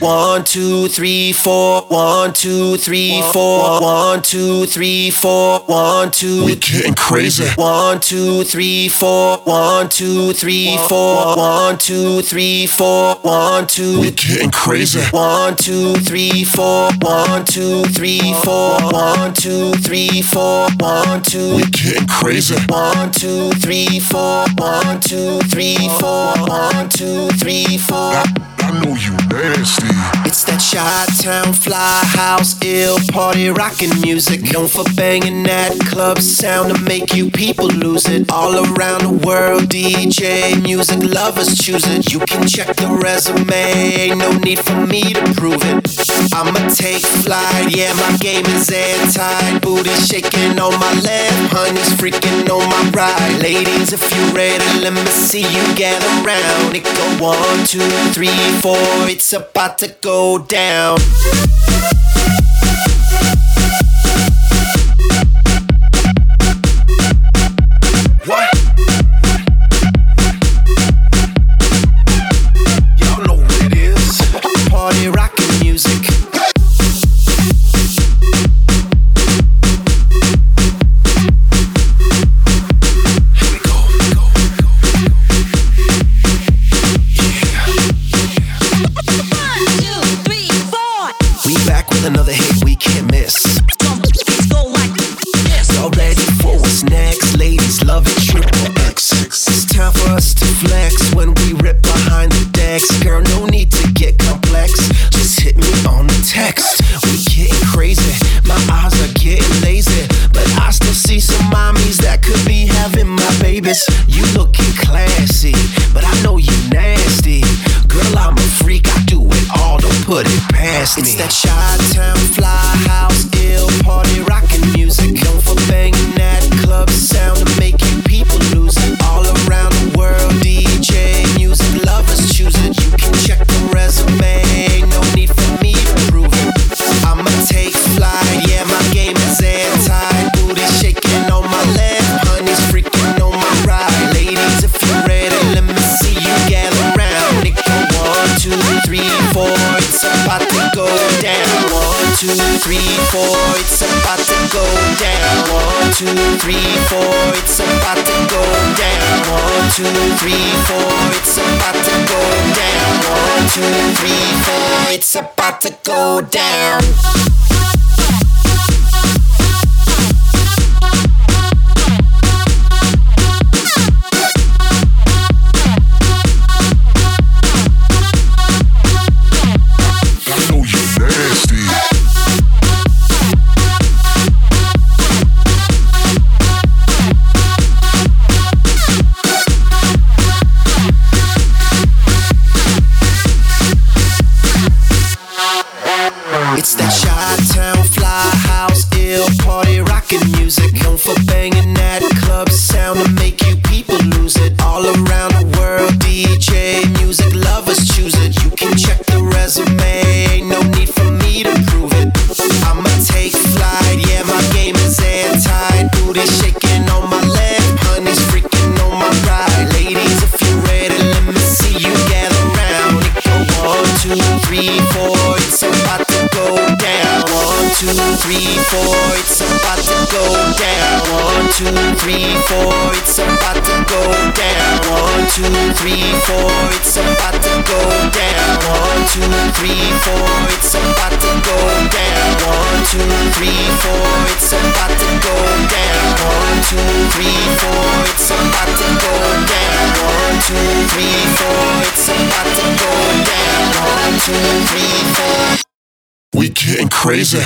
One, two, three, four. One, two, three, four. One, two, three, four. One, two. We getting crazy. One, two, three, four. One, two, three, four. One, two, three, four. One, two. We getting crazy. One, two, three, four. One, two, three, four. One, two, three, four. One, two. We getting crazy. One, two, three, four. One, two, three, four. One, two, three, four. I, I know you nasty. It's that Chi-Town fly house, ill party rockin' music. Known for banging that club sound to make you people lose it. All around the world, DJ music lovers choose it. You can check the resume, ain't no need for me to prove it. I'ma take flight, yeah, my game is airtight. Booty shaking on my left, honey's freaking on my right. Ladies, if you ready, let me see you gather round. It go one, two, three, four. It's about to go down. Babies. You looking classy, but I know you nasty. Girl, I'm a freak. I do it all. Don't put it past me. It's that Chi-Town fly house, ill party rockin' music. Known for banging that club sound two, three, four. It's about to go down. One, two, three, four. It's about to go down. One, two, three, four. It's about to go down. One, two, three, four. It's about to go down. Two, three, four. It's about to go down. One, two, three, four. It's about to go down. One, two, three, four. It's about to go down. One, two, three, four. It's about to go down. One, two, three, four. It's about to go down. One, two, three, four. It's about to go down. One, two, three, four. It's about to go down. One, two, three, four. We getting crazy.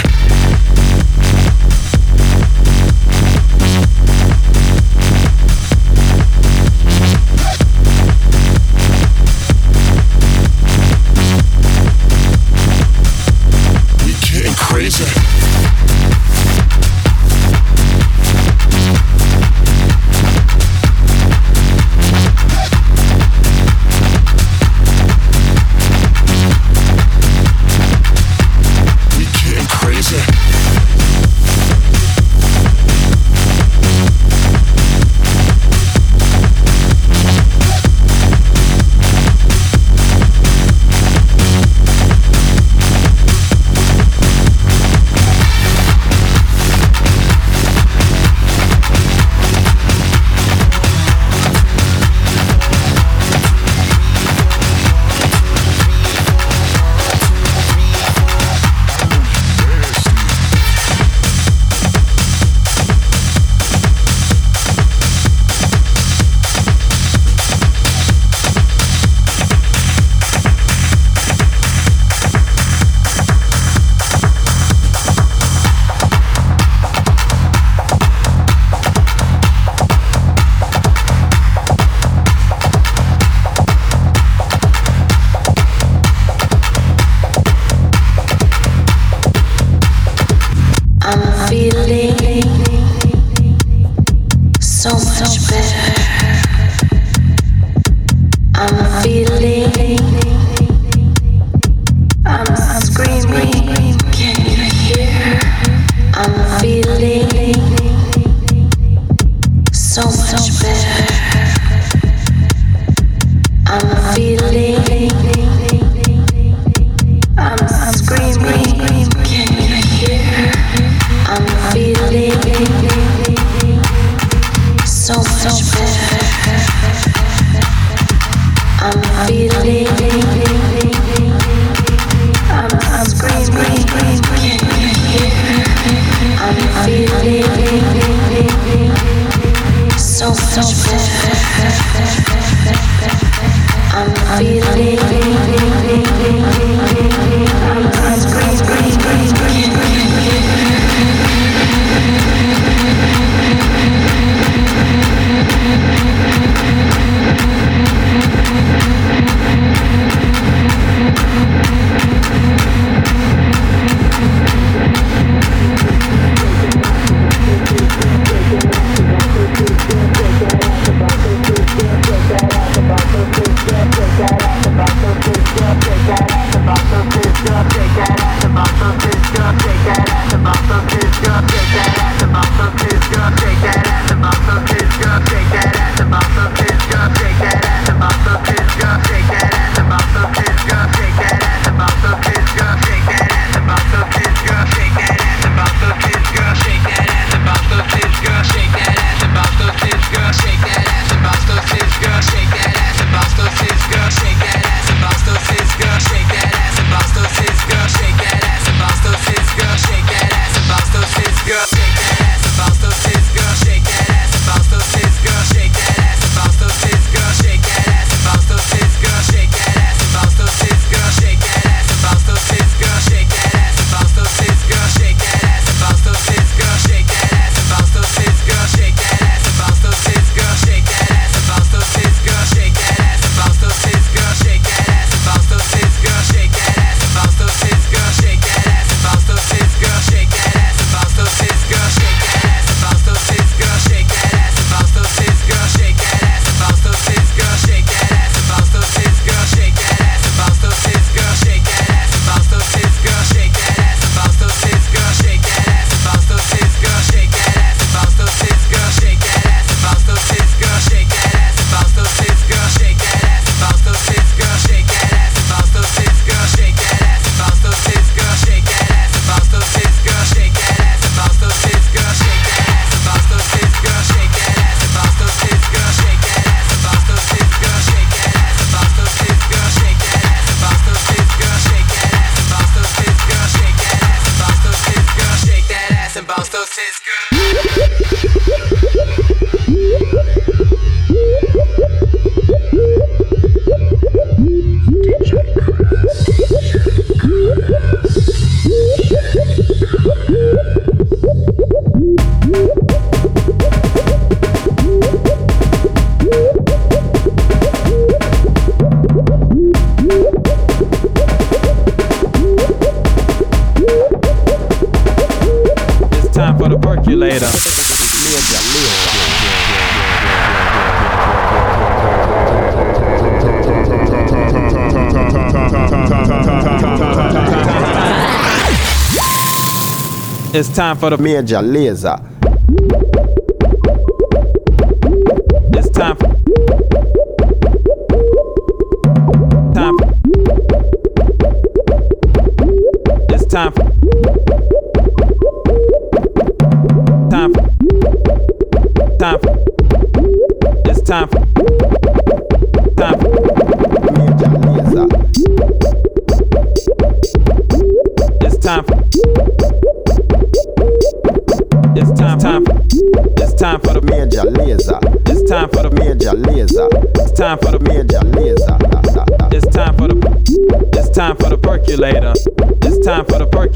It's time for the Major Lazer.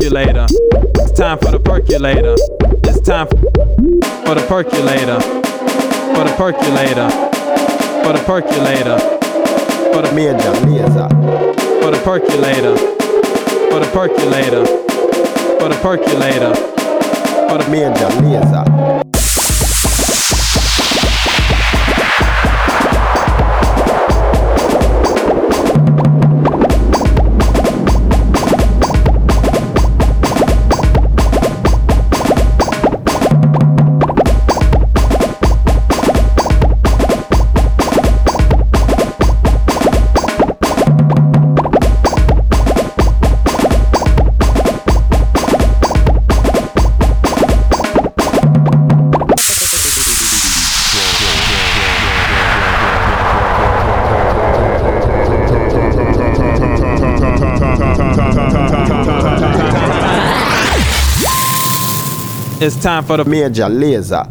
percolator. It's time for the percolator. It's time for the percolator. For the percolator. For the percolator. For the mierda, mierda. For the percolator. For the percolator. For the percolator. For the mierda, mierda. It's time for the Major Lazer.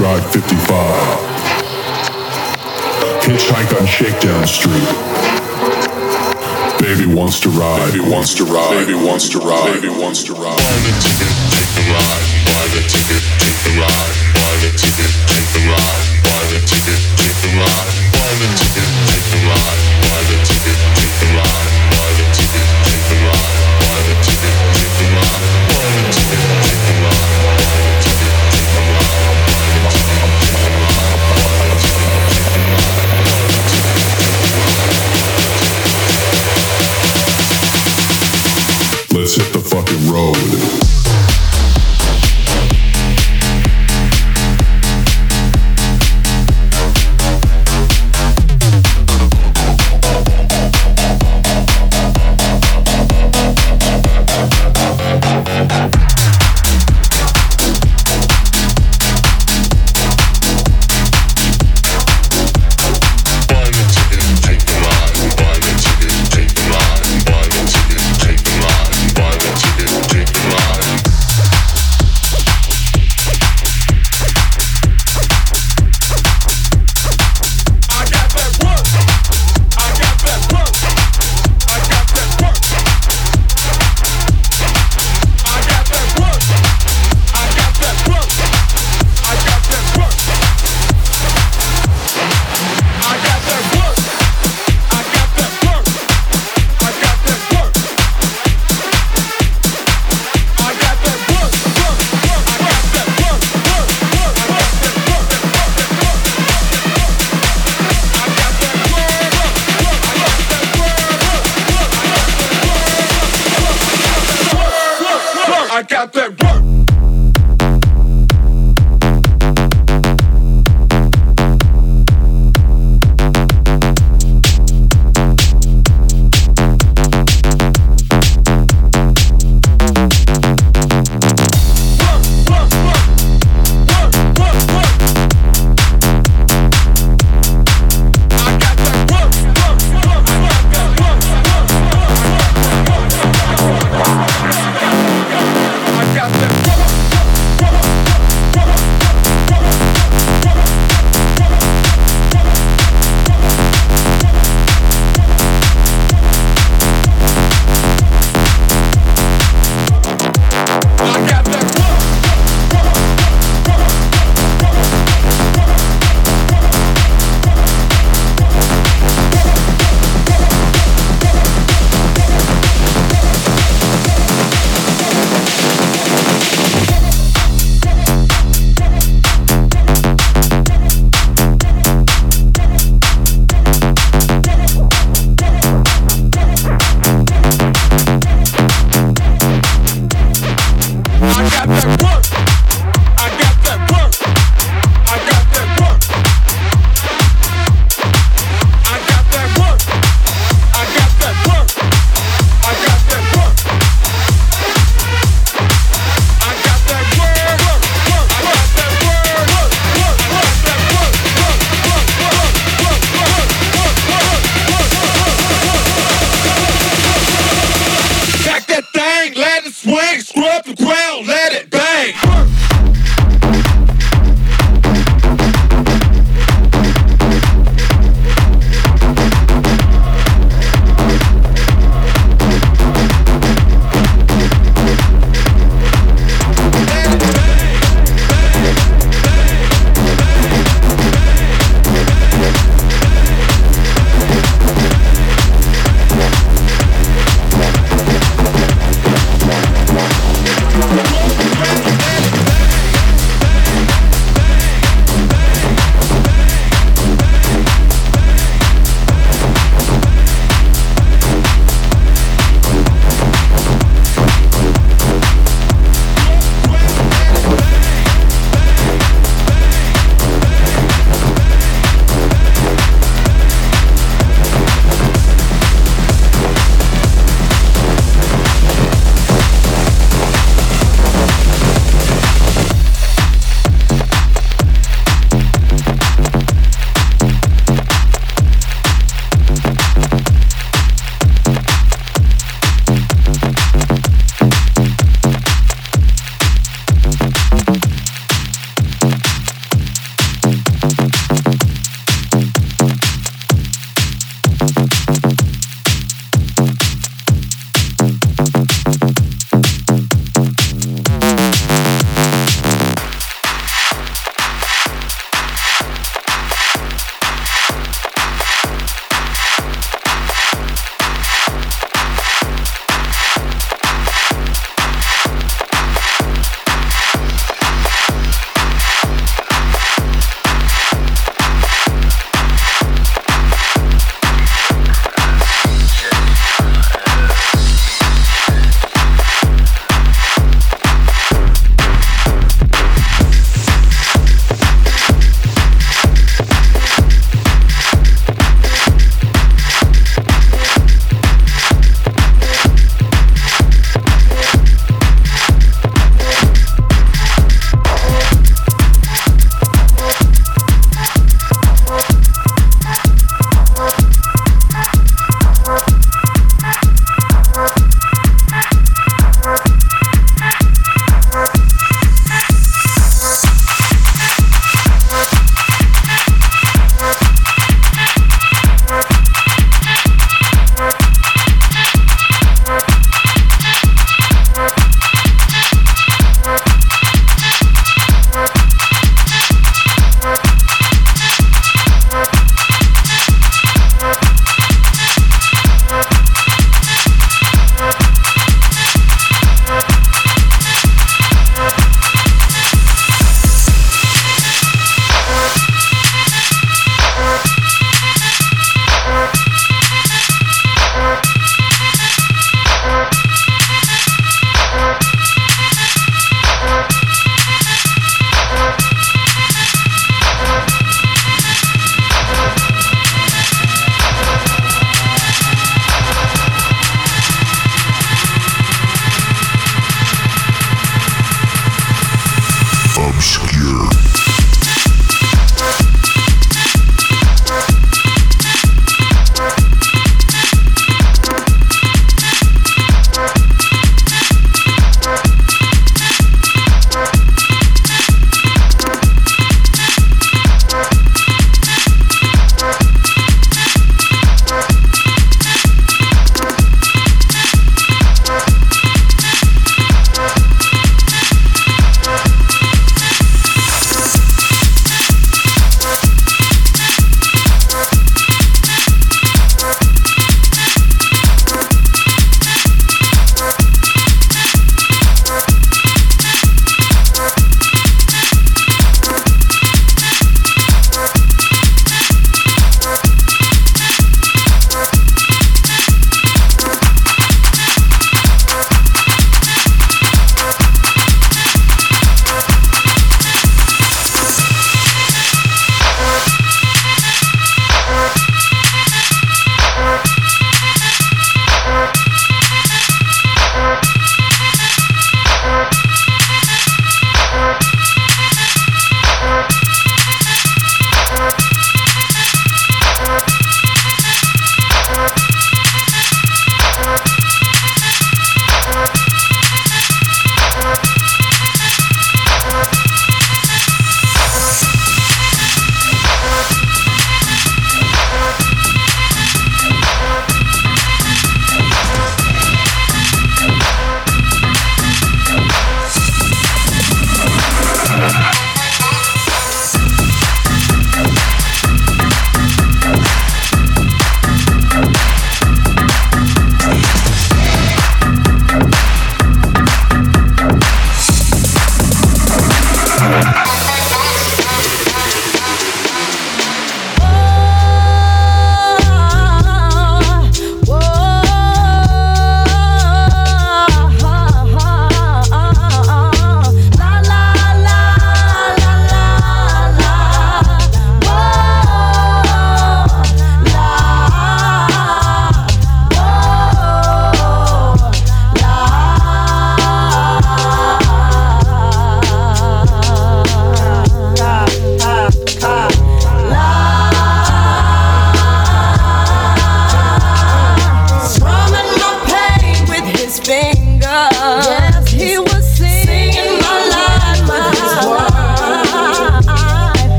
Drive 55. Hitchhike on Shakedown Street. Baby wants to ride. Baby wants to ride. Baby wants to ride. Baby wants to ride. Buy the ticket, take the ride. Buy the ticket, take the ride. Buy the ticket, take the ride. Buy the ticket, take the ride. Buy the ticket, take the ride. Buy the ticket. fucking road.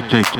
Take take